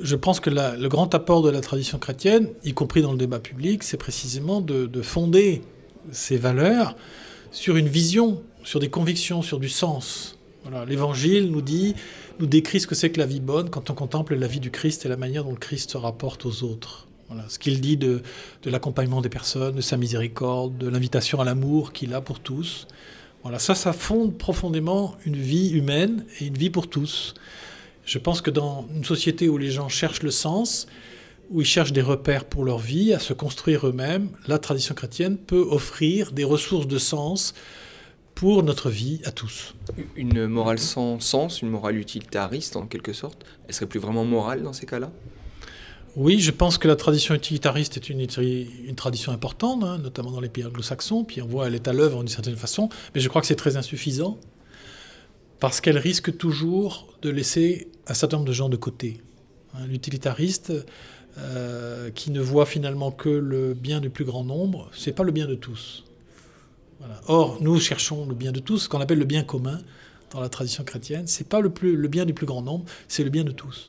je pense que le grand apport de la tradition chrétienne, y compris dans le débat public, c'est précisément de, fonder ces valeurs sur une vision, sur des convictions, sur du sens. L'Évangile nous dit, nous décrit ce que c'est que la vie bonne quand on contemple la vie du Christ et la manière dont le Christ se rapporte aux autres. Ce qu'il dit de, de l'accompagnement des personnes, de sa miséricorde, de l'invitation à l'amour qu'il a pour tous. Voilà, ça, ça fonde profondément une vie humaine et une vie pour tous. Je pense que dans une société où les gens cherchent le sens, où ils cherchent des repères pour leur vie, à se construire eux-mêmes, la tradition chrétienne peut offrir des ressources de sens pour notre vie à tous. Une morale sans sens, une morale utilitariste en quelque sorte, elle serait plus vraiment morale dans ces cas-là? Oui, je pense que la tradition utilitariste est une, une tradition importante, hein, notamment dans les pays anglo-saxons, puis on voit elle est à l'œuvre d'une certaine façon, mais je crois que c'est très insuffisant, parce qu'elle risque toujours de laisser un certain nombre de gens de côté. L'utilitariste, euh, qui ne voit finalement que le bien du plus grand nombre, c'est pas le bien de tous. Or, nous cherchons le bien de tous, ce qu'on appelle le bien commun dans la tradition chrétienne. C'est pas le bien du plus grand nombre, c'est le bien de tous.